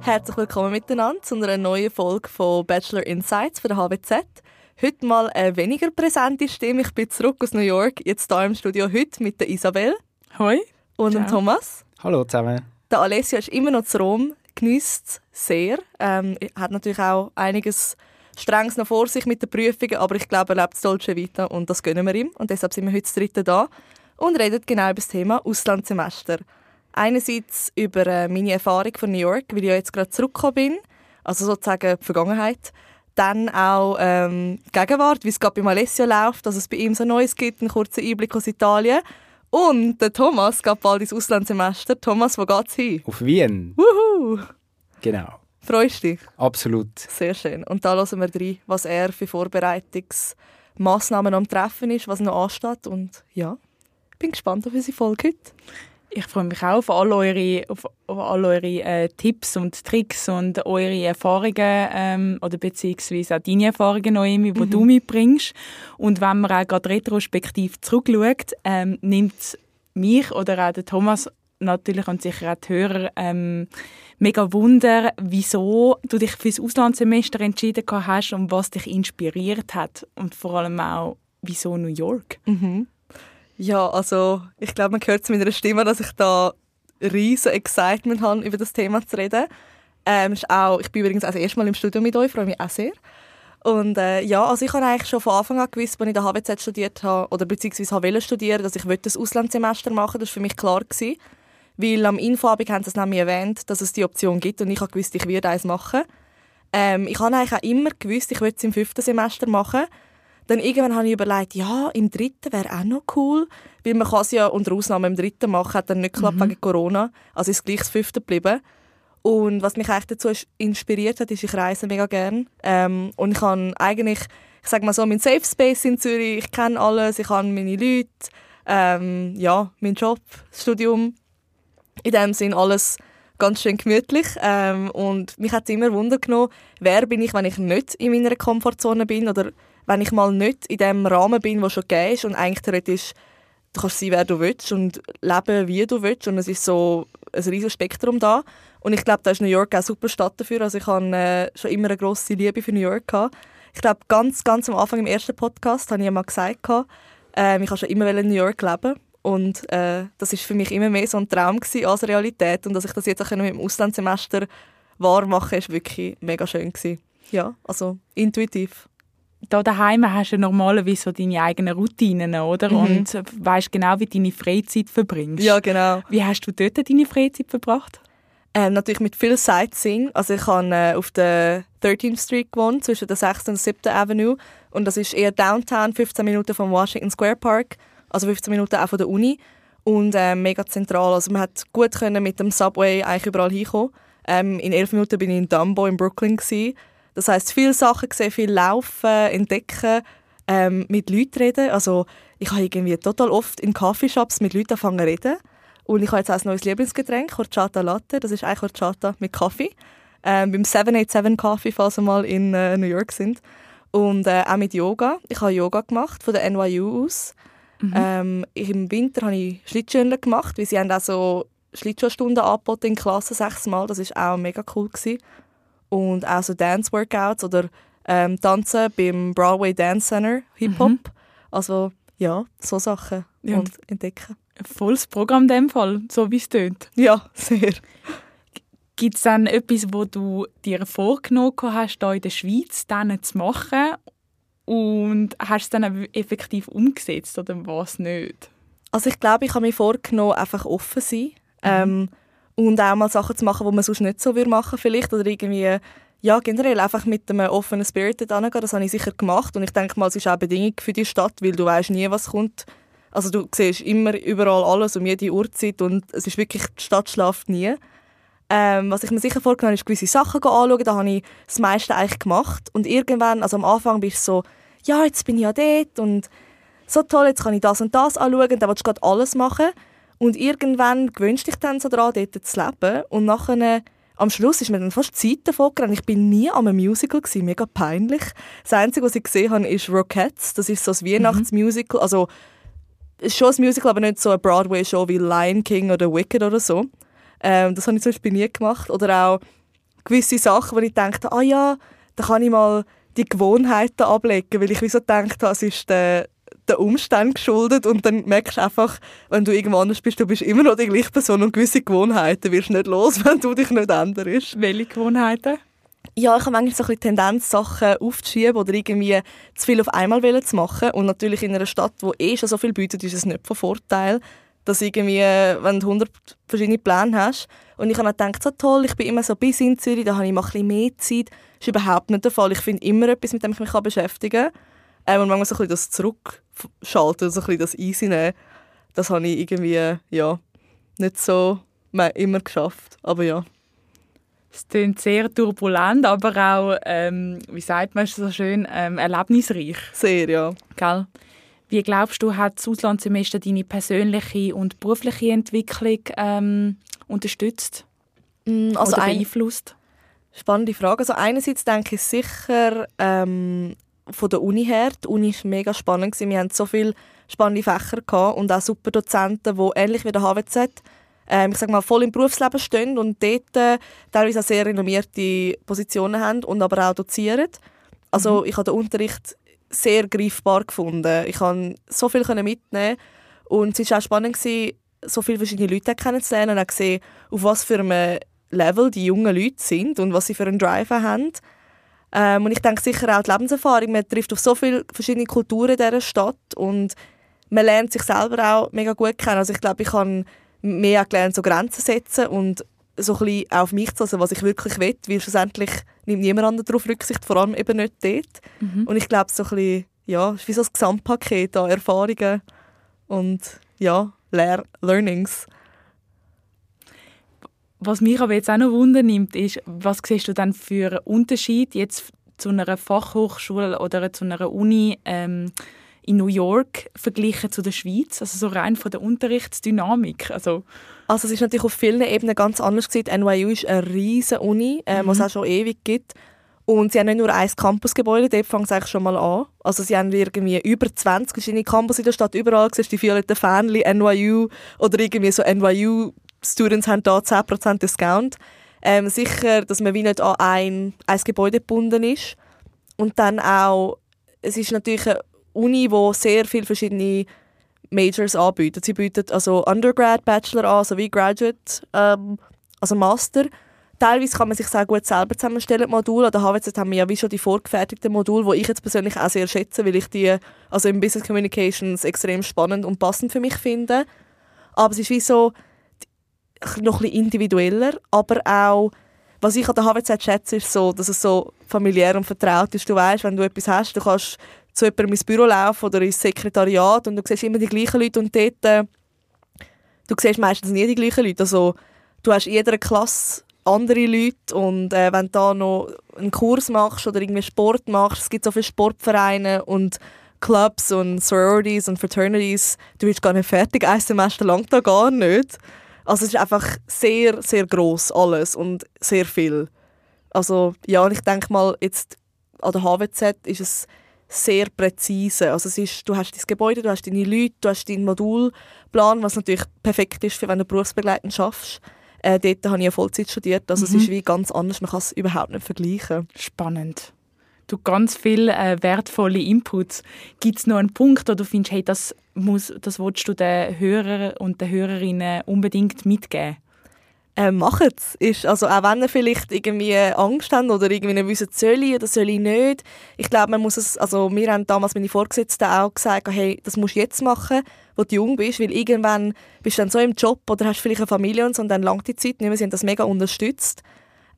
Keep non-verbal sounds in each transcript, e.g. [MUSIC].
Herzlich willkommen miteinander zu einer neuen Folge von Bachelor Insights für der HWZ. Heute mal eine weniger präsente Stimme. Ich bin zurück aus New York, jetzt hier im Studio heute mit der Isabel. Hoi. Und dem Thomas. Hallo zusammen. Der Alessio ist immer noch zu Rom, genießt es sehr. Ähm, hat natürlich auch einiges Strenges noch vor sich mit den Prüfungen, aber ich glaube, er lebt Dolce Vita und das gönnen wir ihm. Und deshalb sind wir heute das dritte da und reden genau über das Thema Auslandssemester. Einerseits über äh, meine Erfahrung von New York, weil ich ja jetzt gerade zurückgekommen bin, also sozusagen die Vergangenheit. Dann auch ähm, die Gegenwart, wie es gerade bei Alessio läuft, dass es bei ihm so Neues gibt, einen kurzen Einblick aus Italien. Und der Thomas geht bald ins Auslandssemester. Thomas, wo geht's hin? Auf Wien. Wuhu! Genau. Freust du dich? Absolut. Sehr schön. Und da hören wir rein, was er für Vorbereitungsmaßnahmen am Treffen ist, was noch ansteht. Und ja, ich bin gespannt auf unsere Folge heute. Ich freue mich auch auf all eure, auf, auf all eure äh, Tipps und Tricks und eure Erfahrungen ähm, oder beziehungsweise auch deine Erfahrungen, Noemi, die mhm. du mitbringst. Und wenn man auch gerade retrospektiv zurückschaut, ähm, nimmt mich oder auch der Thomas natürlich und sicher auch die Hörer ähm, mega Wunder, wieso du dich für das Auslandssemester entschieden hast und was dich inspiriert hat und vor allem auch, wieso New York? Mhm. Ja, also ich glaube, man hört es mit meiner Stimme, dass ich da riesen Excitement habe, über das Thema zu reden. Ähm, ist auch, ich bin übrigens auch das erste Mal im Studio mit euch, freue mich auch sehr. Und äh, ja, also ich habe eigentlich schon von Anfang an gewusst, als ich der HWZ studiert habe, oder beziehungsweise habe studieren, dass ich das Auslandssemester machen Das war für mich klar. Gewesen, weil am Infoabend haben sie es nämlich erwähnt, dass es die Option gibt und ich habe gewusst, ich werde eins machen. Ähm, ich habe eigentlich auch immer gewusst, ich würde es im fünften Semester machen. Dann irgendwann habe ich überlegt, ja, im dritten wäre auch noch cool, weil man kann es ja unter Ausnahme im dritten machen, hat dann nicht geklappt mhm. wegen Corona. Also ist es gleich das fünfte geblieben. Und was mich eigentlich dazu inspiriert hat, ist, ich reise mega gern. Ähm, und ich habe eigentlich, ich sage mal so, mein Safe Space in Zürich, ich kenne alles, ich habe meine Leute, ähm, ja, meinen Job, das Studium. In dem Sinn alles ganz schön gemütlich. Ähm, und mich hat immer Wunder genommen, wer bin ich, wenn ich nicht in meiner Komfortzone bin oder wenn ich mal nicht in dem Rahmen bin, der schon gegeben ist und eigentlich theoretisch du kannst sein, wer du willst und leben, wie du willst und es ist so ein riesiges Spektrum da und ich glaube, da ist New York auch eine super Stadt dafür, also ich habe äh, schon immer eine grosse Liebe für New York gehabt. Ich glaube, ganz, ganz am Anfang im ersten Podcast habe ich mal gesagt, äh, ich habe schon immer in New York leben und äh, das ist für mich immer mehr so ein Traum als Realität und dass ich das jetzt auch mit dem Auslandssemester wahr mache, ist wirklich mega schön gewesen. Ja, also intuitiv da daheim hast du normalerweise so deine eigenen Routinen, oder? Mhm. Und weißt genau, wie du deine Freizeit verbringst. Ja, genau. Wie hast du dort deine Freizeit verbracht? Ähm, natürlich mit viel Sightseeing. Also ich habe äh, auf der 13th Street gewohnt, zwischen der 6. und 7. Avenue. Und das ist eher Downtown, 15 Minuten vom Washington Square Park. Also 15 Minuten auch von der Uni. Und äh, mega zentral. Also man hat gut können mit dem Subway eigentlich überall hinkommen. Ähm, in 11 Minuten bin ich in Dumbo in Brooklyn. Gewesen. Das heißt viele Sachen gesehen, viel laufen, entdecken, ähm, mit Leuten reden. Also ich habe irgendwie total oft in Coffeeshops mit Leuten angefangen zu reden. Und ich habe jetzt auch ein neues Lieblingsgetränk, Horchata Latte. Das ist eigentlich Horchata mit Kaffee. Ähm, beim 787 Coffee, falls wir mal in äh, New York sind. Und äh, auch mit Yoga. Ich habe Yoga gemacht, von der NYU aus. Mhm. Ähm, Im Winter habe ich Schlittschuhe gemacht, weil sie haben auch so Schlittschuhstunden angeboten in Klasse sechsmal. Das war auch mega cool. Gewesen und auch so Dance-Workouts oder ähm, Tanzen beim Broadway Dance Center, Hip-Hop. Mhm. Also ja, so Sachen ja. und entdecken. Ein volles Programm in dem Fall, so wie es tönt. Ja, sehr. Gibt es dann etwas, wo du dir vorgenommen hast, hier in der Schweiz dann zu machen und hast es dann effektiv umgesetzt oder was nicht? Also ich glaube, ich habe mir vorgenommen, einfach offen zu sein. Ähm, und auch mal Sachen zu machen, die man sonst nicht so machen würde vielleicht oder irgendwie ja, generell einfach mit einem offenen Spirit angehen, das habe ich sicher gemacht und ich denke mal, es ist auch eine Bedingung für die Stadt, weil du weißt nie, was kommt. Also du siehst immer überall alles um jede Uhrzeit und es ist wirklich, die Stadt schlaft nie. Ähm, was ich mir sicher vorgenommen habe, ist gewisse Sachen anschauen, da habe ich das meiste eigentlich gemacht und irgendwann, also am Anfang bist du so, ja, jetzt bin ich ja dort und so toll, jetzt kann ich das und das anschauen, dann willst du gerade alles machen und irgendwann gewöhnst du dich dann so daran, dort zu leben. Und nachher, am Schluss ist mir dann fast Zeit davon gerannt. Ich bin nie am Musical gewesen, mega peinlich. Das Einzige, was ich gesehen habe, ist Rockettes. Das ist so ein Weihnachtsmusical. Also ist schon ein Musical, aber nicht so eine Broadway-Show wie Lion King oder Wicked oder so. Ähm, das habe ich zum Beispiel nie gemacht. Oder auch gewisse Sachen, wo ich dachte, ah ja, da kann ich mal die Gewohnheiten ablegen, weil ich wie so gedacht habe, es ist der, der Umstand geschuldet und dann merkst du einfach, wenn du irgendwo anders bist, du bist immer noch die gleiche Person und gewisse Gewohnheiten wirst du nicht los, [LAUGHS] wenn du dich nicht änderst. Welche Gewohnheiten? Ja, ich habe manchmal so ein bisschen Tendenz, Sachen aufzuschieben oder irgendwie zu viel auf einmal zu machen. Und natürlich in einer Stadt, wo eh schon so viel bietet, ist es nicht von Vorteil, dass irgendwie, wenn du 100 verschiedene Pläne hast. Und ich habe dann gedacht, so toll, ich bin immer so bis in Zürich, da habe ich mal ein bisschen mehr Zeit. Das ist überhaupt nicht der Fall. Ich finde immer etwas, mit dem ich mich beschäftigen kann. Ähm, und manchmal so ein bisschen das Zurückschalten, so ein bisschen das Easy nehmen, das habe ich irgendwie, ja, nicht so immer geschafft. Aber ja. Es klingt sehr turbulent, aber auch, ähm, wie sagt man so schön, ähm, erlebnisreich. Sehr, ja. Gell? Wie glaubst du, hat das Auslandssemester deine persönliche und berufliche Entwicklung ähm, unterstützt mm, also oder beeinflusst? Spannende Frage. Also einerseits denke ich sicher ähm, von der Uni her. Die Uni war mega spannend. Wir hatten so viele spannende Fächer gehabt und auch super Dozenten, die ähnlich wie der HWZ ähm, ich sag mal, voll im Berufsleben stehen und dort äh, teilweise auch sehr renommierte Positionen haben und aber auch dozieren. Also mhm. ich habe den Unterricht sehr greifbar gefunden. Ich konnte so viel mitnehmen und es war auch spannend, so viele verschiedene Leute kennenzulernen und auch gesehen, auf was für einem Level die jungen Leute sind und was sie für einen Drive haben. Ähm, und ich denke sicher auch die Lebenserfahrung, man trifft auf so viele verschiedene Kulturen dieser Stadt und man lernt sich selber auch mega gut kennen. Also ich glaube, ich habe mehr gelernt, so Grenzen setzen und so ein bisschen auf mich zu lassen, was ich wirklich will, weil schlussendlich nimmt niemand darauf Rücksicht, vor allem eben nicht dort. Mhm. Und ich glaube, so ein bisschen, ja, ist wie so ein Gesamtpaket an Erfahrungen und ja, Lehr Learnings. Was mich aber jetzt auch noch Wunder nimmt, ist, was siehst du dann für einen Unterschied jetzt zu einer Fachhochschule oder zu einer Uni ähm, in New York verglichen zu der Schweiz? Also so rein von der Unterrichtsdynamik. Also, also es ist natürlich auf vielen Ebenen ganz anders gewesen. NYU ist eine riesige Uni, äh, mhm. was es auch schon ewig gibt. Und sie haben nicht nur ein Campusgebäude, dort fängt es eigentlich schon mal an. Also sie haben irgendwie über 20 verschiedene Campus in der Stadt. Überall siehst du die violetten Fähnchen, NYU oder irgendwie so NYU-Students haben da 10% Discount. Ähm, sicher, dass man wie nicht an ein, ein Gebäude gebunden ist. Und dann auch, es ist natürlich eine Uni, die sehr viele verschiedene Majors anbietet. Sie bietet also Undergrad, Bachelor an, sowie Graduate, ähm, also Master. Teilweise kann man sich sehr gut selber zusammenstellen, Module. An der HWZ haben wir ja wie schon die vorgefertigten Module, die ich jetzt persönlich auch sehr schätze, weil ich die also im Business Communications extrem spannend und passend für mich finde. Aber es ist wie so noch ein bisschen individueller, aber auch was ich an der HWZ schätze, ist so, dass es so familiär und vertraut ist. Du weißt, wenn du etwas hast, du kannst zu jemandem ins Büro laufen oder ins Sekretariat und du siehst immer die gleichen Leute und dort, äh, du siehst meistens nie die gleichen Leute. Also du hast in jeder Klasse andere Leute und äh, wenn du da noch einen Kurs machst oder irgendwie Sport machst, es gibt so viele Sportvereine und Clubs und Sororities und Fraternities, du bist gar nicht fertig, ein Semester lang da gar nicht. Also es ist einfach sehr, sehr groß alles und sehr viel. Also ja, ich denke mal, jetzt an der HWZ ist es sehr präzise. Also es ist, du hast dein Gebäude, du hast deine Leute, du hast deinen Modulplan, was natürlich perfekt ist, für wenn du berufsbegleitend schaffst. Äh, dort habe ich ja Vollzeit studiert, also mhm. es ist wie ganz anders, man kann es überhaupt nicht vergleichen. Spannend. Du ganz viele äh, wertvolle Inputs. Gibt es noch einen Punkt, wo du findest, hey, das, muss, das willst du den Hörern und den Hörerinnen unbedingt mitgeben? Äh, macht es. also auch wenn ihr vielleicht irgendwie Angst habt oder irgendwie nicht wissen, soll ich oder soll ich nicht. Ich glaube, man muss es, also wir haben damals meine Vorgesetzten auch gesagt, hey, das musst du jetzt machen, wo du jung bist, weil irgendwann bist du dann so im Job oder hast vielleicht eine Familie und so und dann langt die Zeit nicht mehr. Sie haben das mega unterstützt.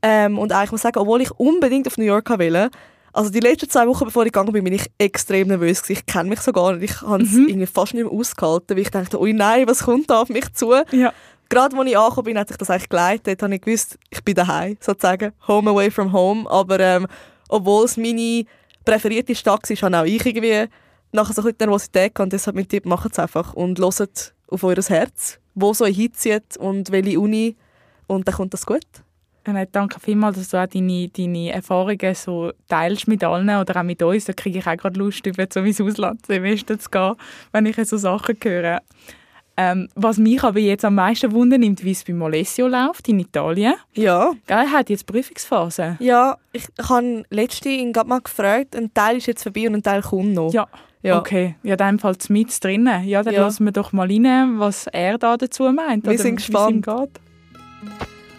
Ähm, und ich muss sagen, obwohl ich unbedingt auf New York will, also die letzten zwei Wochen, bevor ich gegangen bin, bin ich extrem nervös gewesen. Ich kenne mich so gar nicht. Ich habe es mhm. irgendwie fast nicht mehr ausgehalten, weil ich dachte, oh nein, was kommt da auf mich zu? Ja gerade als ich angekommen bin, hat sich das eigentlich geleitet. Dort habe ich gewusst, ich bin daheim, sozusagen. Home away from home. Aber ähm, obwohl es meine präferierte Stadt ist, habe auch ich irgendwie nachher so ein bisschen Nervosität gehabt. Deshalb mein Tipp, macht es einfach und hört auf euer Herz, wo so hinzieht und welche Uni. Und dann kommt das gut. Nein, danke vielmals, dass du auch deine, deine Erfahrungen so teilst mit allen oder auch mit uns. Da kriege ich auch gerade Lust, über so ins Auslandssemester zu gehen, wenn ich so Sachen höre. Ähm, was mich aber jetzt am meisten wundernimmt, wie es bei Molesio läuft in Italien. Ja. Er hat jetzt Prüfungsphase. Ja, ich, ich habe letzte ihn gerade mal gefragt, ein Teil ist jetzt vorbei und ein Teil kommt noch. Ja. ja. Okay, ja, dann fällt mit drinnen. Ja, dann ja. lassen wir doch mal rein, was er da dazu meint. Wir sind gespannt.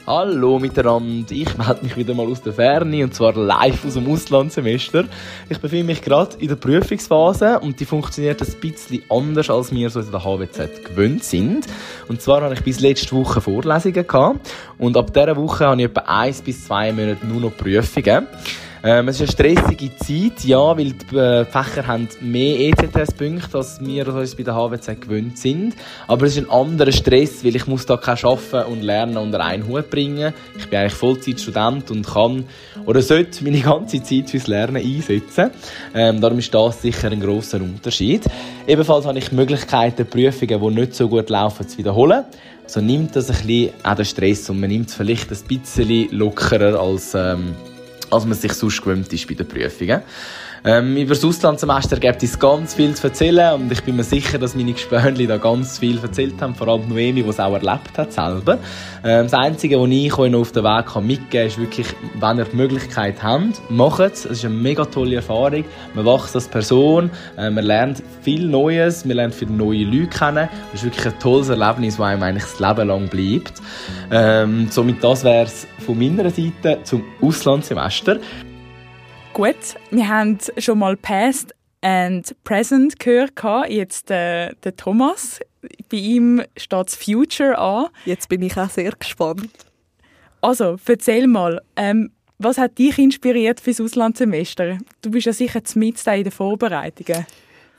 Hallo miteinander, ich melde mich wieder mal aus der Ferne und zwar live aus dem Auslandssemester. Ich befinde mich gerade in der Prüfungsphase und die funktioniert ein bisschen anders, als wir so in der HWZ gewöhnt sind. Und zwar habe ich bis letzte Woche Vorlesungen gehabt und ab dieser Woche habe ich etwa eins bis zwei Monate nur noch Prüfungen. Ähm, es ist eine stressige Zeit, ja, weil die äh, Fächer haben mehr ECTS-Punkte, als wir uns bei der HWZ gewöhnt sind. Aber es ist ein anderer Stress, weil ich muss da kein Arbeiten und Lernen unter einen Hut bringen. Ich bin eigentlich Vollzeitstudent und kann oder sollte meine ganze Zeit fürs Lernen einsetzen. Ähm, darum ist das sicher ein grosser Unterschied. Ebenfalls habe ich Möglichkeiten, Prüfungen, die nicht so gut laufen, zu wiederholen. Also nimmt das ein bisschen auch den Stress und man nimmt es vielleicht ein bisschen lockerer als ähm, als man sich sonst gewöhnt ist bei den Prüfungen. Ähm, über das Auslandssemester gibt es ganz viel zu erzählen und ich bin mir sicher, dass meine Gespönli da ganz viel erzählt haben, vor allem Noemi, die es auch erlebt hat selber. Ähm, das Einzige, was ich euch noch auf den Weg mitgeben kann, ist wirklich, wenn ihr die Möglichkeit habt, macht es. Es ist eine mega tolle Erfahrung. Man wächst als Person, äh, man lernt viel Neues, man lernt viele neue Leute kennen. Es ist wirklich ein tolles Erlebnis, das einem eigentlich das Leben lang bleibt. Ähm, somit das wäre es von meiner Seite zum Auslandssemester. Gut, wir haben schon mal Past and Present gehört. Jetzt äh, der Thomas. Bei ihm steht das Future an. Jetzt bin ich auch sehr gespannt. Also, erzähl mal, ähm, was hat dich inspiriert fürs Auslandssemester? Du bist ja sicher mit in den Vorbereitungen.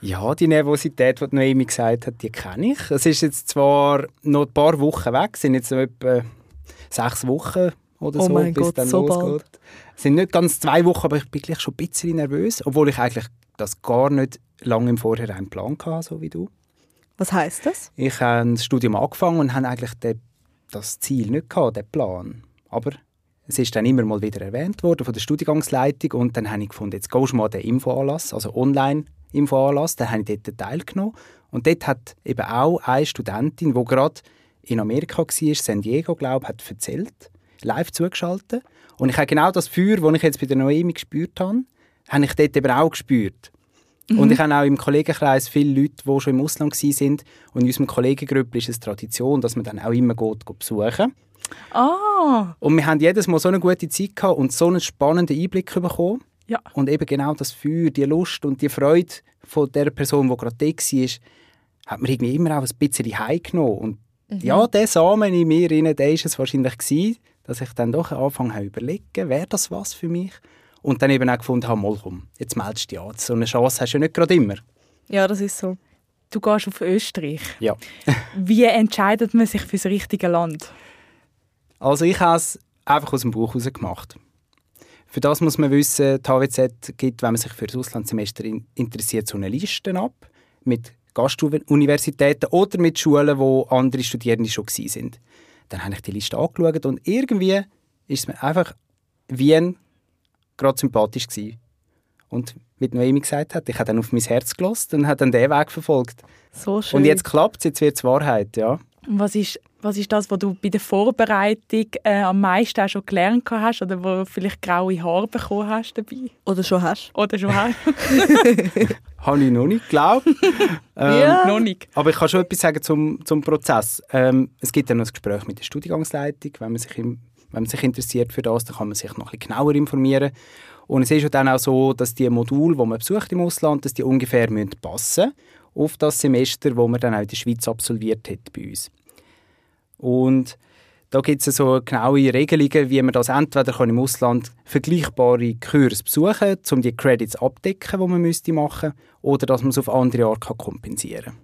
Ja, die Nervosität, die Noemi gesagt hat, die kenne ich. Es ist jetzt zwar noch ein paar Wochen weg, es sind jetzt noch etwa sechs Wochen oder oh so, bis Gott, dann so losgeht. Bald. Es sind nicht ganz zwei Wochen, aber ich bin gleich schon ein bisschen nervös, obwohl ich eigentlich das gar nicht lange im Vorhinein Plan hatte, so wie du. Was heißt das? Ich habe das Studium angefangen und habe eigentlich den, das Ziel nicht gehabt, den Plan. Aber es ist dann immer mal wieder erwähnt worden von der Studiengangsleitung und dann habe ich gefunden, jetzt gehst du mal an den Infoanlass, also online Infoanlass, dann habe ich dort teilgenommen und dort hat eben auch eine Studentin, die gerade in Amerika war, San Diego, glaube ich, hat erzählt, live zugeschaltet. Und ich habe genau das Feuer, das ich jetzt bei der Noemi gespürt habe, habe ich dort eben auch gespürt. Mhm. Und ich habe auch im Kollegenkreis viele Leute, die schon im Ausland waren. Und in unserem Kollegengruppe ist es Tradition, dass man dann auch immer geht, geht besuchen Ah. Und wir haben jedes Mal so eine gute Zeit gehabt und so einen spannenden Einblick bekommen. Ja. Und eben genau das Feuer, die Lust und die Freude von der Person, die gerade da war, hat mir irgendwie immer auch ein bisschen heimgenommen. Und mhm. ja, der Samen in mir, der war es wahrscheinlich, gewesen, dass ich dann doch angefangen habe überlegen, wäre das was für mich? Und dann eben auch gefunden habe, mal komm, jetzt meldest du dich an. So eine Chance hast du ja nicht gerade immer. Ja, das ist so. Du gehst auf Österreich. Ja. [LAUGHS] Wie entscheidet man sich für das richtige Land? Also ich habe es einfach aus dem Buch heraus gemacht. Für das muss man wissen, die HWZ gibt, wenn man sich für das Auslandssemester interessiert, so eine Liste ab mit Gastuniversitäten oder mit Schulen, wo andere Studierende schon sind. Dann habe ich die Liste angeschaut und irgendwie ist es mir einfach Wien gerade sympathisch gewesen. Und wie Noemi gesagt hat, ich habe dann auf mein Herz gelost und habe dann den Weg verfolgt. So schön. Und jetzt klappt es, jetzt wird es Wahrheit, ja. Was ist, was ist das, was du bei der Vorbereitung äh, am meisten auch schon gelernt hast oder wo vielleicht graue Haare bekommen hast dabei? Oder schon hast? Oder schon hast? [LAUGHS] Habe ich noch nicht geglaubt. [LAUGHS] ähm, ja. Noch nicht. Aber ich kann schon etwas sagen zum, zum Prozess. Ähm, es gibt dann noch ein Gespräch mit der Studiengangsleitung. Wenn man, sich im, wenn man sich interessiert für das, dann kann man sich noch ein bisschen genauer informieren. Und es ist ja dann auch so, dass die Module, die man besucht im Ausland, dass die ungefähr passen müssen auf das Semester, wo man dann auch in der Schweiz absolviert hat bei uns. Und da gibt es so genaue Regelungen, wie man das entweder kann im Ausland vergleichbare Kurse besuchen kann, um die Credits abdecken, die man müsste machen oder dass man es auf andere Art kann kompensieren kann.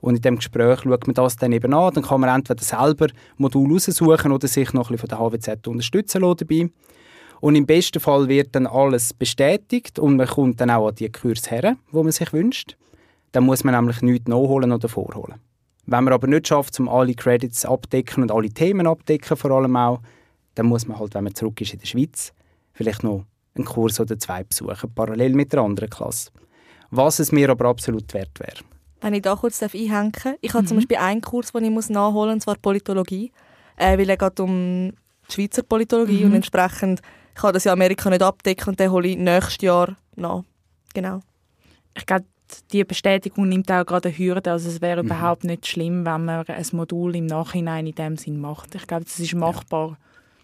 Und in dem Gespräch schaut man das dann eben an. Dann kann man entweder selber Modul raussuchen oder sich noch ein bisschen von der HWZ unterstützen lassen dabei. Und im besten Fall wird dann alles bestätigt und man kommt dann auch an die Kurs her, wo man sich wünscht. Dann muss man nämlich nichts nachholen oder vorholen. Wenn man aber nicht schafft, um alle Credits abdecken und alle Themen abdecken, vor allem auch, dann muss man halt, wenn man zurück ist in der Schweiz, vielleicht noch einen Kurs oder zwei besuchen, parallel mit der anderen Klasse. Was es mir aber absolut wert wäre. Wenn ich da kurz einhängen darf. Ich habe zum Beispiel einen Kurs, den ich muss nachholen muss, und zwar Politologie. Äh, weil er geht um die Schweizer Politologie und entsprechend kann das ja Amerika nicht abdecken und den hole ich nächstes Jahr nach. Genau. Ich glaube, die Bestätigung nimmt auch gerade eine Hürde. Also es wäre überhaupt nicht schlimm, wenn man ein Modul im Nachhinein in dem Sinn macht. Ich glaube, das ist machbar.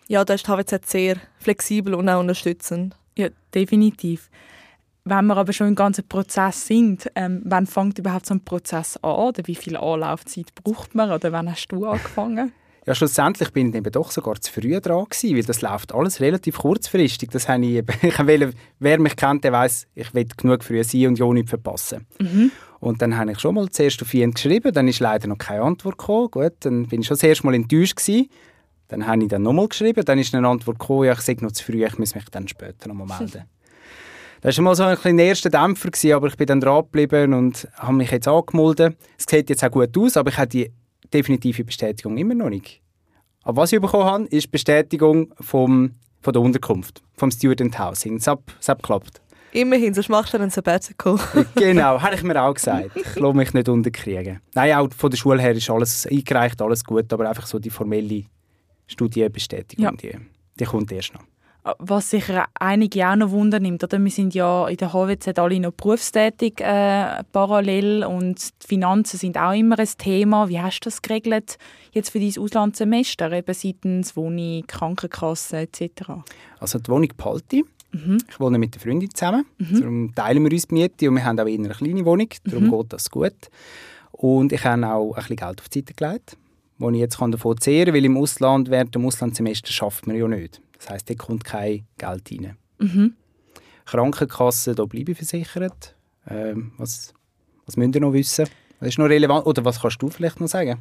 Ja, da ist die HWZ sehr flexibel und auch unterstützend. Ja, definitiv. Wenn wir aber schon im ganzen Prozess sind, ähm, wann fängt überhaupt so ein Prozess an? Oder wie viel Anlaufzeit braucht man? Oder wann hast du angefangen? Ja, schlussendlich bin ich eben doch sogar zu früh dran gewesen, weil das läuft alles relativ kurzfristig. Das habe ich, eben, [LAUGHS] ich will, wer mich kennt, der weiß, ich will genug früh sein und ja nicht verpassen. Mhm. Und dann habe ich schon mal zuerst auf ihn geschrieben, dann ist leider noch keine Antwort gekommen. Gut, dann bin ich schon das erste Mal enttäuscht gewesen. Dann habe ich dann nochmal geschrieben, dann ist eine Antwort gekommen, ja, ich sage noch zu früh, ich muss mich dann später nochmal [LAUGHS] melden. Das war mal so ein bisschen der erste Dämpfer, gewesen, aber ich bin dann dran geblieben und habe mich jetzt angemeldet. Es sieht jetzt auch gut aus, aber ich habe die definitive Bestätigung immer noch nicht. Aber was ich bekommen habe, ist die Bestätigung vom, von der Unterkunft, vom Student Housing. Es hat, es hat geklappt. Immerhin, sonst machst du dann ein Sabbatical. [LAUGHS] genau, habe ich mir auch gesagt. [LAUGHS] Ich lasse mich nicht unterkriegen. Nein, auch von der Schule her ist alles eingereicht, alles gut, aber einfach so die formelle Studienbestätigung, Ja. die, die kommt erst noch. Was sicher einige auch noch Wunder nimmt, oder? Wir sind ja in der HWZ alle noch berufstätig äh, parallel und die Finanzen sind auch immer ein Thema. Wie hast du das geregelt jetzt für dein Auslandssemester, eben seitens Wohnung, Krankenkasse etc.? Also die Wohnung behalte ich. Ich wohne mit der Freundin zusammen. Darum teilen wir uns die Miete und wir haben auch eher eine kleine Wohnung. Darum geht das gut. Und ich habe auch ein bisschen Geld auf die Seite gelegt, das ich jetzt davon zehren kann, weil im Ausland, während dem Auslandssemester schafft man ja nicht. Das heisst, da kommt kein Geld rein. Mhm. Krankenkasse, da bleibe ich versichert. Ähm, was, was müsst ihr noch wissen? Was ist noch relevant? Oder was kannst du vielleicht noch sagen?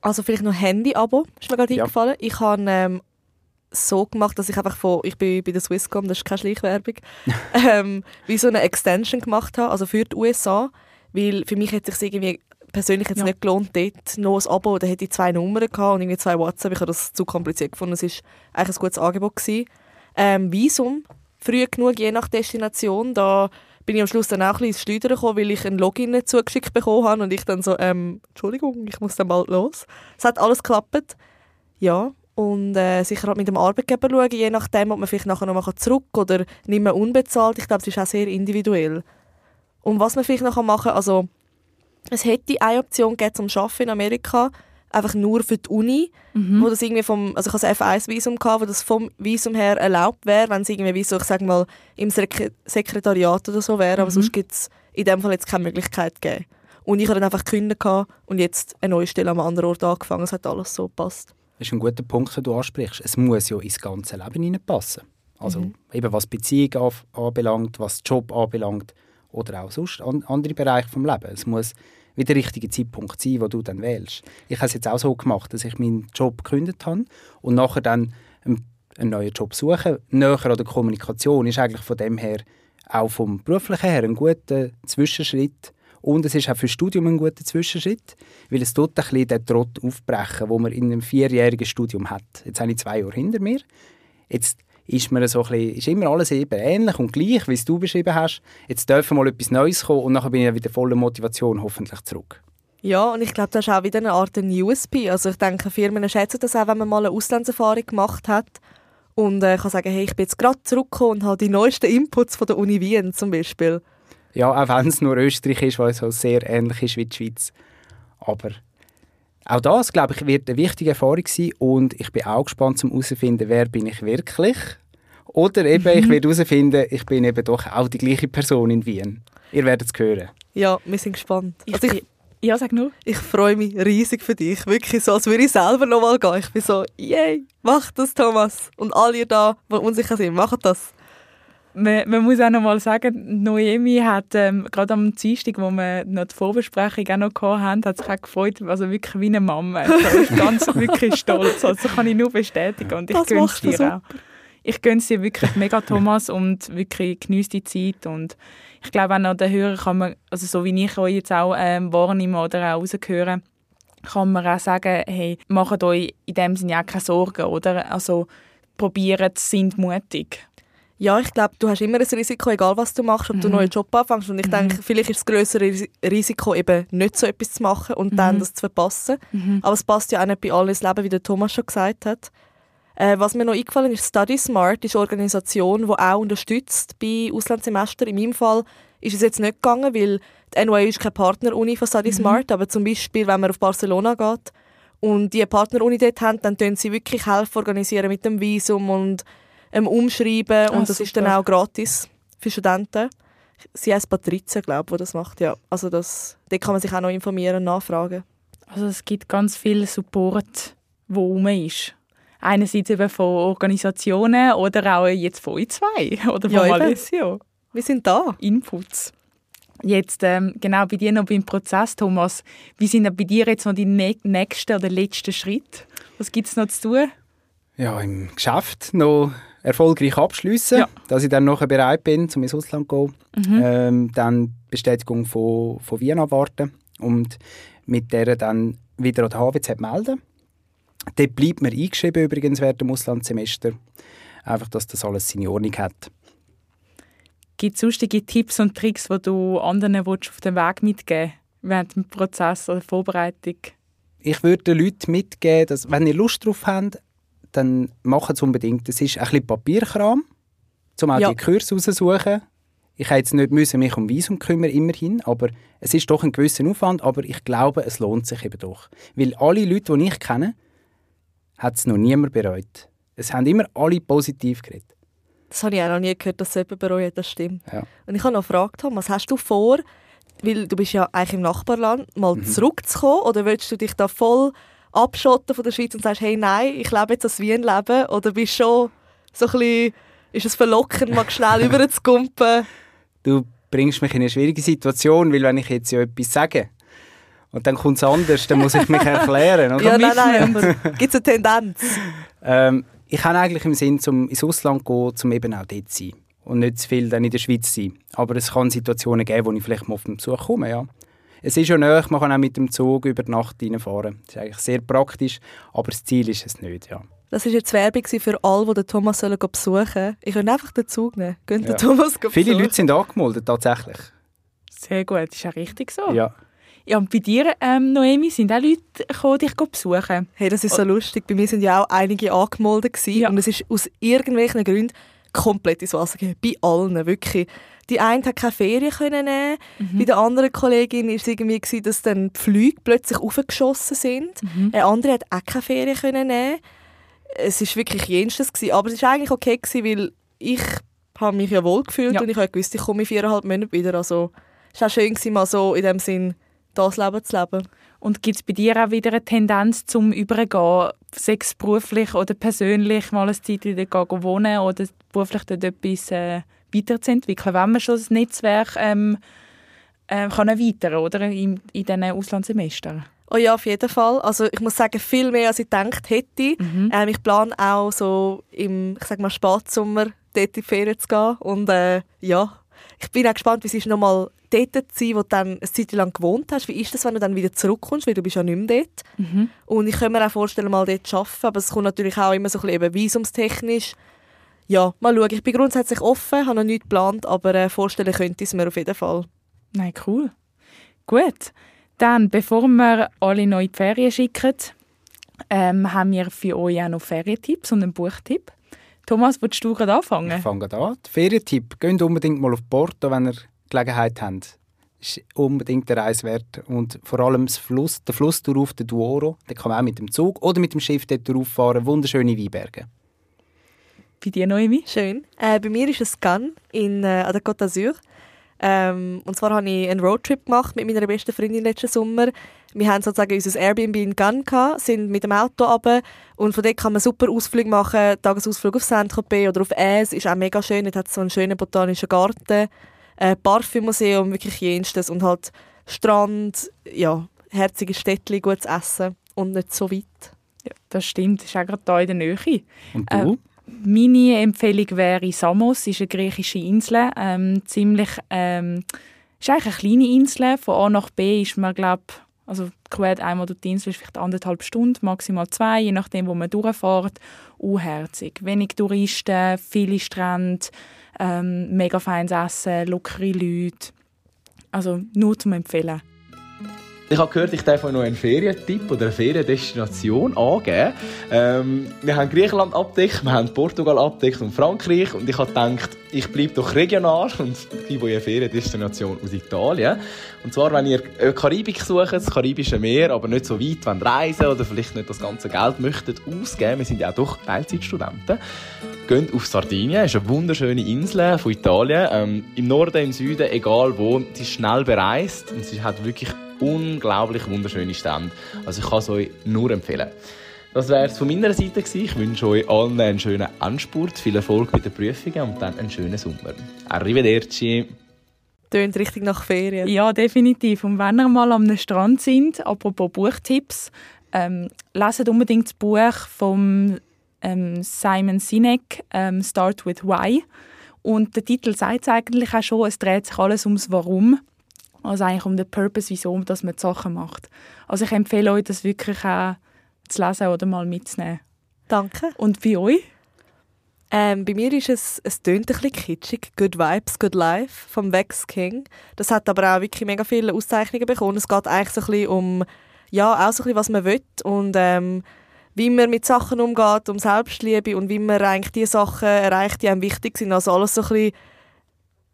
Also vielleicht noch Handy-Abo, ist mir gerade Ja. eingefallen. Ich habe ähm, so gemacht, dass ich einfach von, ich bin bei der Swisscom, das ist keine Schleichwerbung, [LAUGHS] ähm, wie so eine Extension gemacht habe, also für die USA, weil für mich es sich irgendwie persönlich jetzt Ja. nicht gelohnt, dort noch ein Abo, da hätte ich zwei Nummern gehabt und irgendwie zwei WhatsApp, ich habe das zu kompliziert gefunden, es war eigentlich ein gutes Angebot. Gewesen. Ähm, Visum, früh genug, je nach Destination, da bin ich am Schluss dann auch ein bisschen ins Schleudern gekommen, weil ich ein Login nicht zugeschickt bekommen habe und ich dann so, ähm, Entschuldigung, ich muss dann bald los. Es hat alles geklappt. Ja, und äh, sicher halt mit dem Arbeitgeber schauen, je nachdem, ob man vielleicht nachher noch mal zurück oder nicht mehr unbezahlt. Ich glaube, es ist auch sehr individuell. Und was man vielleicht noch machen kann, also es hätte eine Option gegeben zum Arbeiten in Amerika, einfach nur für die Uni, wo das irgendwie vom, also ich hatte ein F1-Visum, gehabt, wo das vom Visum her erlaubt wäre, wenn es irgendwie wie so, ich sag mal, im Sek Sekretariat oder so wäre, aber sonst gibt es in dem Fall jetzt keine Möglichkeit gegeben. Und ich habe dann einfach gekündigt und jetzt eine neue Stelle am anderen Ort angefangen, es hat alles so gepasst. Das ist ein guter Punkt, den du ansprichst. Es muss ja ins ganze Leben hineinpassen. Also eben was Beziehung anbelangt, was Job anbelangt oder auch sonst an, andere Bereiche vom Leben. Es muss wie der richtige Zeitpunkt sein, wo du dann wählst. Ich habe es jetzt auch so gemacht, dass ich meinen Job gekündigt habe und nachher dann einen, einen neuen Job suche. Näher an der Kommunikation ist eigentlich von dem her auch vom beruflichen her ein guter Zwischenschritt. Und es ist auch für das Studium ein guter Zwischenschritt, weil es tut ein bisschen den Trott aufbrechen, wo man in einem vierjährigen Studium hat. Jetzt habe ich zwei Jahre hinter mir. Jetzt ist, mir so ein bisschen, ist immer alles eben ähnlich und gleich, wie es du beschrieben hast. Jetzt dürfen mal etwas Neues kommen und nachher bin ich wieder voller Motivation hoffentlich zurück. Ja, und ich glaube, das ist auch wieder eine Art ein USP. Also ich denke, Firmen schätzen das auch, wenn man mal eine Auslandserfahrung gemacht hat. Und äh, kann sagen, hey, ich bin jetzt gerade zurückgekommen und habe die neuesten Inputs von der Uni Wien zum Beispiel. Ja, auch wenn es nur Österreich ist, weil es so sehr ähnlich ist wie die Schweiz. Aber auch das, glaube ich, wird eine wichtige Erfahrung sein und ich bin auch gespannt zum herausfinden, wer bin ich wirklich. Oder eben, ich werde herausfinden, ich bin eben doch auch die gleiche Person in Wien. Ihr werdet es hören. Ja, wir sind gespannt. Ich, Also ich, bin- ja, sag nur. ich freue mich riesig für dich. Wirklich so, als würde ich selber noch mal gehen. Ich bin so, yay, mach das, Thomas. Und alle ihr da, die unsicher sind, macht das. Man, man muss auch noch mal sagen, Noemi hat ähm, gerade am Dienstag, wo wir noch die Vorbesprechung auch noch hatten, hat sich auch gefreut, also wirklich wie eine Mama. Also ist ganz [LAUGHS] wirklich stolz. Also das kann ich nur bestätigen und ich du dir auch. Ich gönne es dir wirklich mega, [LAUGHS] Thomas, und wirklich genieße die Zeit und ich glaube auch an den Hörern kann man, also so wie ich euch jetzt auch ähm, wahrnehme oder auch rausgehöre, kann man auch sagen, hey, macht euch in dem Sinne auch keine Sorgen, oder? Also probieren, sind mutig. Ja, ich glaube, du hast immer ein Risiko, egal was du machst, ob du einen neuen Job anfängst. Und ich denke, vielleicht ist das größere Ris- Risiko, eben nicht so etwas zu machen und dann das zu verpassen. Aber es passt ja auch nicht bei allen ins Leben, wie der Thomas schon gesagt hat. Äh, was mir noch eingefallen ist, Study Smart ist eine Organisation, die auch unterstützt bei Auslandssemester. In meinem Fall ist es jetzt nicht gegangen, weil die NYU ist keine Partneruni von Study Smart, aber zum Beispiel, wenn man auf Barcelona geht und die Partneruni dort haben, dann tun sie wirklich helfen organisieren mit dem Visum und ähm, Umschreiben und Ah, das ist dann super. auch gratis für Studenten. Sie heißt Patrizia, glaube ich, die das macht, ja. Also das, dort kann man sich auch noch informieren und nachfragen. Also es gibt ganz viel Support, wo rum ist. Einerseits eben von Organisationen oder auch jetzt von euch zwei [LAUGHS] oder von Ja. Malesio. Wir sind da. Inputs. Jetzt ähm, genau bei dir noch beim Prozess, Thomas. Wie sind bei dir jetzt noch die nä- nächsten oder letzten Schritte? Was gibt es noch zu tun? ja, im Geschäft noch erfolgreich abschließen, Ja. dass ich dann nachher bereit bin, zum ins Ausland zu gehen. Ähm, dann Bestätigung von, von Wien warten und mit der dann wieder an der HWZ melden. Dort bleibt mir eingeschrieben übrigens während dem Auslandssemester. Einfach, dass das alles seine Ordnung hat. Gibt es sonstige Tipps und Tricks, die du anderen willst, auf den Weg mitgeben während dem Prozess oder Vorbereitung? Ich würde den Leuten mitgeben, dass, wenn ihr Lust drauf habt, dann macht es unbedingt. Es ist ein bisschen Papierkram, um auch Ja. die Kurse rauszusuchen. Ich hätte jetzt nicht müssen mich um Visum kümmern, immerhin, aber es ist doch ein gewisser Aufwand, aber ich glaube, es lohnt sich eben doch. Weil alle Leute, die ich kenne, hat es noch niemand bereut. Es haben immer alle positiv geredet. Das habe ich auch noch nie gehört, dass jemand bereut, das stimmt. Ja. Und ich habe noch gefragt, Thomas, hast du vor, weil du bist ja eigentlich im Nachbarland, mal zurückzukommen oder willst du dich da voll abschotten von der Schweiz und sagst, hey, nein, ich lebe jetzt das Wien-Leben oder bist schon so ein bisschen, ist es verlockend, mal schnell [LAUGHS] rüber zu kumpen? Du bringst mich in eine schwierige Situation, weil wenn ich jetzt ja etwas sage und dann kommt es anders, dann muss ich mich erklären. Oder? Ja, nein, nein, gibt es eine Tendenz? Ähm, ich habe eigentlich im Sinn, zum ins Ausland zu gehen, um eben auch dort zu sein. Und nicht zu viel dann in der Schweiz zu sein. Aber es kann Situationen geben, wo ich vielleicht mal auf den Besuch komme, ja. Es ist ja nahe, man kann auch mit dem Zug über die Nacht reinfahren. Das ist eigentlich sehr praktisch, aber das Ziel ist es nicht, ja. Das war jetzt Werbung für alle, die den Thomas sollen besuchen sollen. Ich könnte einfach den Zug nehmen. Ja. den Thomas gehen Viele besuchen. Leute sind angemeldet, tatsächlich. Sehr gut, ist ja richtig so. Ja. Ja, und bei dir, ähm, Noemi, sind auch Leute gekommen, dich besuchen. Hey, das ist so lustig. Bei mir sind ja auch einige angemeldet gewesen Ja. und es ist aus irgendwelchen Gründen komplett ins Wasser gegangen. Bei allen, wirklich. Die eine hat keine Ferien können nehmen. Bei der anderen Kollegin war es irgendwie, gewesen, dass dann die Flüge plötzlich aufgeschossen sind. Eine andere hat auch keine Ferien können nehmen. Es war wirklich jenstes. Gewesen. Aber es war eigentlich okay, gewesen, weil ich habe mich ja wohl gefühlt Ja. und ich habe gewusst, ich komme in viereinhalb Monaten wieder. Also, es war auch schön, gewesen, mal so in dem Sinn das Leben zu leben. Und gibt es bei dir auch wieder eine Tendenz zum Übergehen, sei es beruflich oder persönlich, mal eine Zeit wieder wohnen oder beruflich dort etwas äh, weiterzuentwickeln, wenn man schon das Netzwerk ähm, äh, kann erweitern oder in, in diesen Auslandssemestern? Oh ja, auf jeden Fall. Also ich muss sagen, viel mehr als ich gedacht hätte. Ähm, ich plane auch so im, ich sag mal, Spatsommer dort in die Ferien zu gehen. Und äh, ja, ich bin auch gespannt, wie es ist, nochmal dort zu sein, wo du dann eine Zeit lang gewohnt hast. Wie ist das, wenn du dann wieder zurückkommst, weil du bist ja nicht mehr dort. Und ich kann mir auch vorstellen, mal dort zu arbeiten, aber es kommt natürlich auch immer so ein bisschen eben visumstechnisch. Ja, mal schauen. Ich bin grundsätzlich offen, habe noch nichts geplant, aber äh, vorstellen könnte ich es mir auf jeden Fall. Nein, cool. Gut. Dann, bevor wir alle neu in die Ferien schicken, ähm, haben wir für euch auch noch Ferientipps und einen Buchtipp. Thomas, willst du gerade Ich anfangen? fange gerade an. Ferientipp. Geht unbedingt mal auf Porto, wenn ihr Gelegenheit habt. Ist unbedingt der Reise wert. Und vor allem das Fluss, der Fluss auf den Douro. Den kann man auch mit dem Zug oder mit dem Schiff dort rauffahren. Wunderschöne Weinberge. Bei dir, Noemi? Schön. Äh, bei mir ist es Cannes in, äh, an der Côte d'Azur. Ähm, und zwar habe ich einen Roadtrip gemacht mit meiner besten Freundin letzten Sommer. Wir haben sozusagen unser Airbnb in Cannes gehabt, sind mit dem Auto runter und von dort kann man super Ausflüge machen, Tagesausflug auf Saint-Tropez oder auf Aes, ist auch mega schön, dort hat es so einen schönen botanischen Garten, äh, Parfümmuseum, wirklich jenstes und halt Strand, ja, herzige Städtchen, gutes Essen und nicht so weit. Ja, das stimmt, das ist auch gerade hier in der Nähe. Und du? Meine Empfehlung wäre Samos, ist eine griechische Insel. Ähm, ziemlich, ähm, ist eigentlich eine kleine Insel. Von A nach B ist man, glaube Also Kuwait einmal durch die Insel ist vielleicht anderthalb Stunden, maximal zwei, je nachdem, wo man durchfährt. Unherzig. Wenig Touristen, viele Strände, ähm, mega feines Essen, lockere Leute. Also nur zum Empfehlen. Ich habe gehört, ich darf euch noch einen Ferientipp oder eine Feriendestination angeben. Ähm, wir haben Griechenland abdeckt, wir haben Portugal abdeckt und Frankreich. Und ich habe gedacht, ich bleibe doch regional und gebe euch eine Feriendestination aus Italien. Und zwar, wenn ihr Karibik sucht, das Karibische Meer, aber nicht so weit wollt reisen oder vielleicht nicht das ganze Geld möchtet ausgeben, wir sind ja auch doch Teilzeitstudenten, geht auf Sardinien, ist eine wunderschöne Insel von Italien. Ähm, Im Norden, im Süden, egal wo, sie ist schnell bereist und sie hat wirklich unglaublich wunderschöne Stände. Also ich kann es euch nur empfehlen. Das wäre es von meiner Seite gewesen. Ich wünsche euch allen einen schönen Anspurt, viel Erfolg bei den Prüfungen und dann einen schönen Sommer. Arrivederci! Tönt richtig nach Ferien. Ja, definitiv. Und wenn ihr mal am Strand sind, apropos Buchtipps, ähm, leset unbedingt das Buch von ähm, Simon Sinek, ähm, «Start with Why». Und der Titel sagt es eigentlich auch schon, es dreht sich alles ums Warum. Also eigentlich um den Purpose, wieso dass man die Sachen macht. Also ich empfehle euch, das wirklich auch zu lesen oder mal mitzunehmen. Danke. Und bei euch? Ähm, bei mir ist es, es tönt ein bisschen kitschig, «Good Vibes, Good Life» vom Vex King. Das hat aber auch wirklich mega viele Auszeichnungen bekommen. Es geht eigentlich so ein bisschen um, ja, auch so ein bisschen, was man will und ähm, wie man mit Sachen umgeht, um Selbstliebe und wie man eigentlich die Sachen erreicht, die einem wichtig sind. Also alles so ein bisschen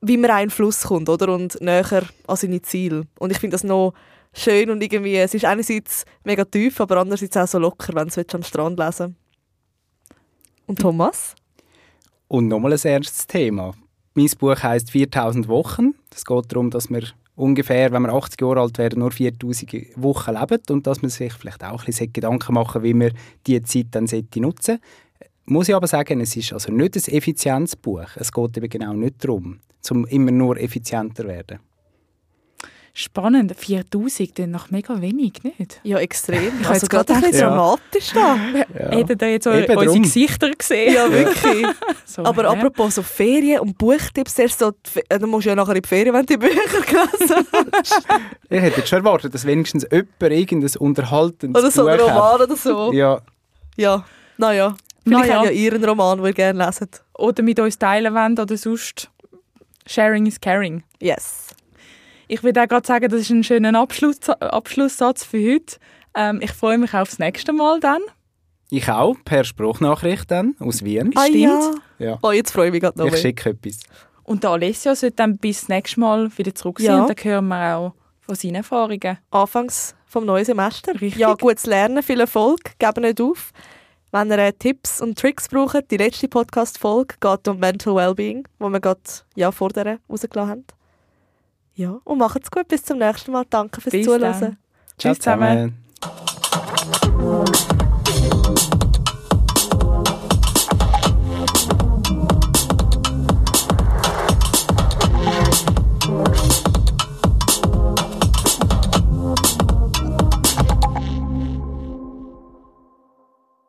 wie man einen Fluss kommt oder? und näher an seine Ziele. Und ich finde das noch schön und irgendwie, es ist einerseits mega tief, aber andererseits auch so locker, wenn du es am Strand lesen Und Thomas? Und nochmal ein ernstes Thema. Mein Buch heißt 4000 Wochen. Es geht darum, dass wir ungefähr, wenn wir 80 Jahre alt werden, nur 4000 Wochen leben und dass man sich vielleicht auch ein bisschen Gedanken machen wie man diese Zeit dann nutzen sollte. Muss ich aber sagen, es ist also nicht ein Effizienzbuch. Es geht eben genau nicht darum, um immer nur effizienter zu werden. Spannend, 4000, dann noch mega wenig, nicht? Ja, extrem. Ich also gerade ein bisschen dramatisch da. Ja. Hättet ihr jetzt Eben unsere drum. Gesichter gesehen? Ja, wirklich. [LAUGHS] so, Aber ja. apropos so Ferien und Buchtipps, erst so, äh, du musst ja nachher in die Ferien, wenn du die Bücher gelesen hast. [LAUGHS] ich hätte jetzt schon erwartet, dass wenigstens jemand irgendein unterhaltendes Oder so ein Roman oder so. Ja. Ja, naja. Vielleicht naja. habt ja Ihren Roman, den ihr gerne leset. Oder mit uns teilen wollt oder sonst Sharing is caring. Yes. Ich würde auch gerade sagen, das ist ein schöner Abschluss, Abschlusssatz für heute. Ähm, ich freue mich aufs nächste Mal dann. Ich auch, per Spruchnachricht dann, aus Wien. Ah, Stimmt. Ja. ja. Oh, jetzt freue ich mich gerade noch Ich schicke etwas. Und der Alessio sollte dann bis das nächste Mal wieder zurück sein ja. und dann hören wir auch von seinen Erfahrungen. Anfangs vom neuen Semester. Richtig. Ja, gutes Lernen, viel Erfolg, geben nicht auf. Wenn ihr äh, Tipps und Tricks braucht, die letzte Podcast-Folge geht um Mental Wellbeing, wo wir gerade ja, vor der rausgelassen haben. Ja, und macht's gut, bis zum nächsten Mal. Danke fürs bis Zuhören. Tschüss zusammen.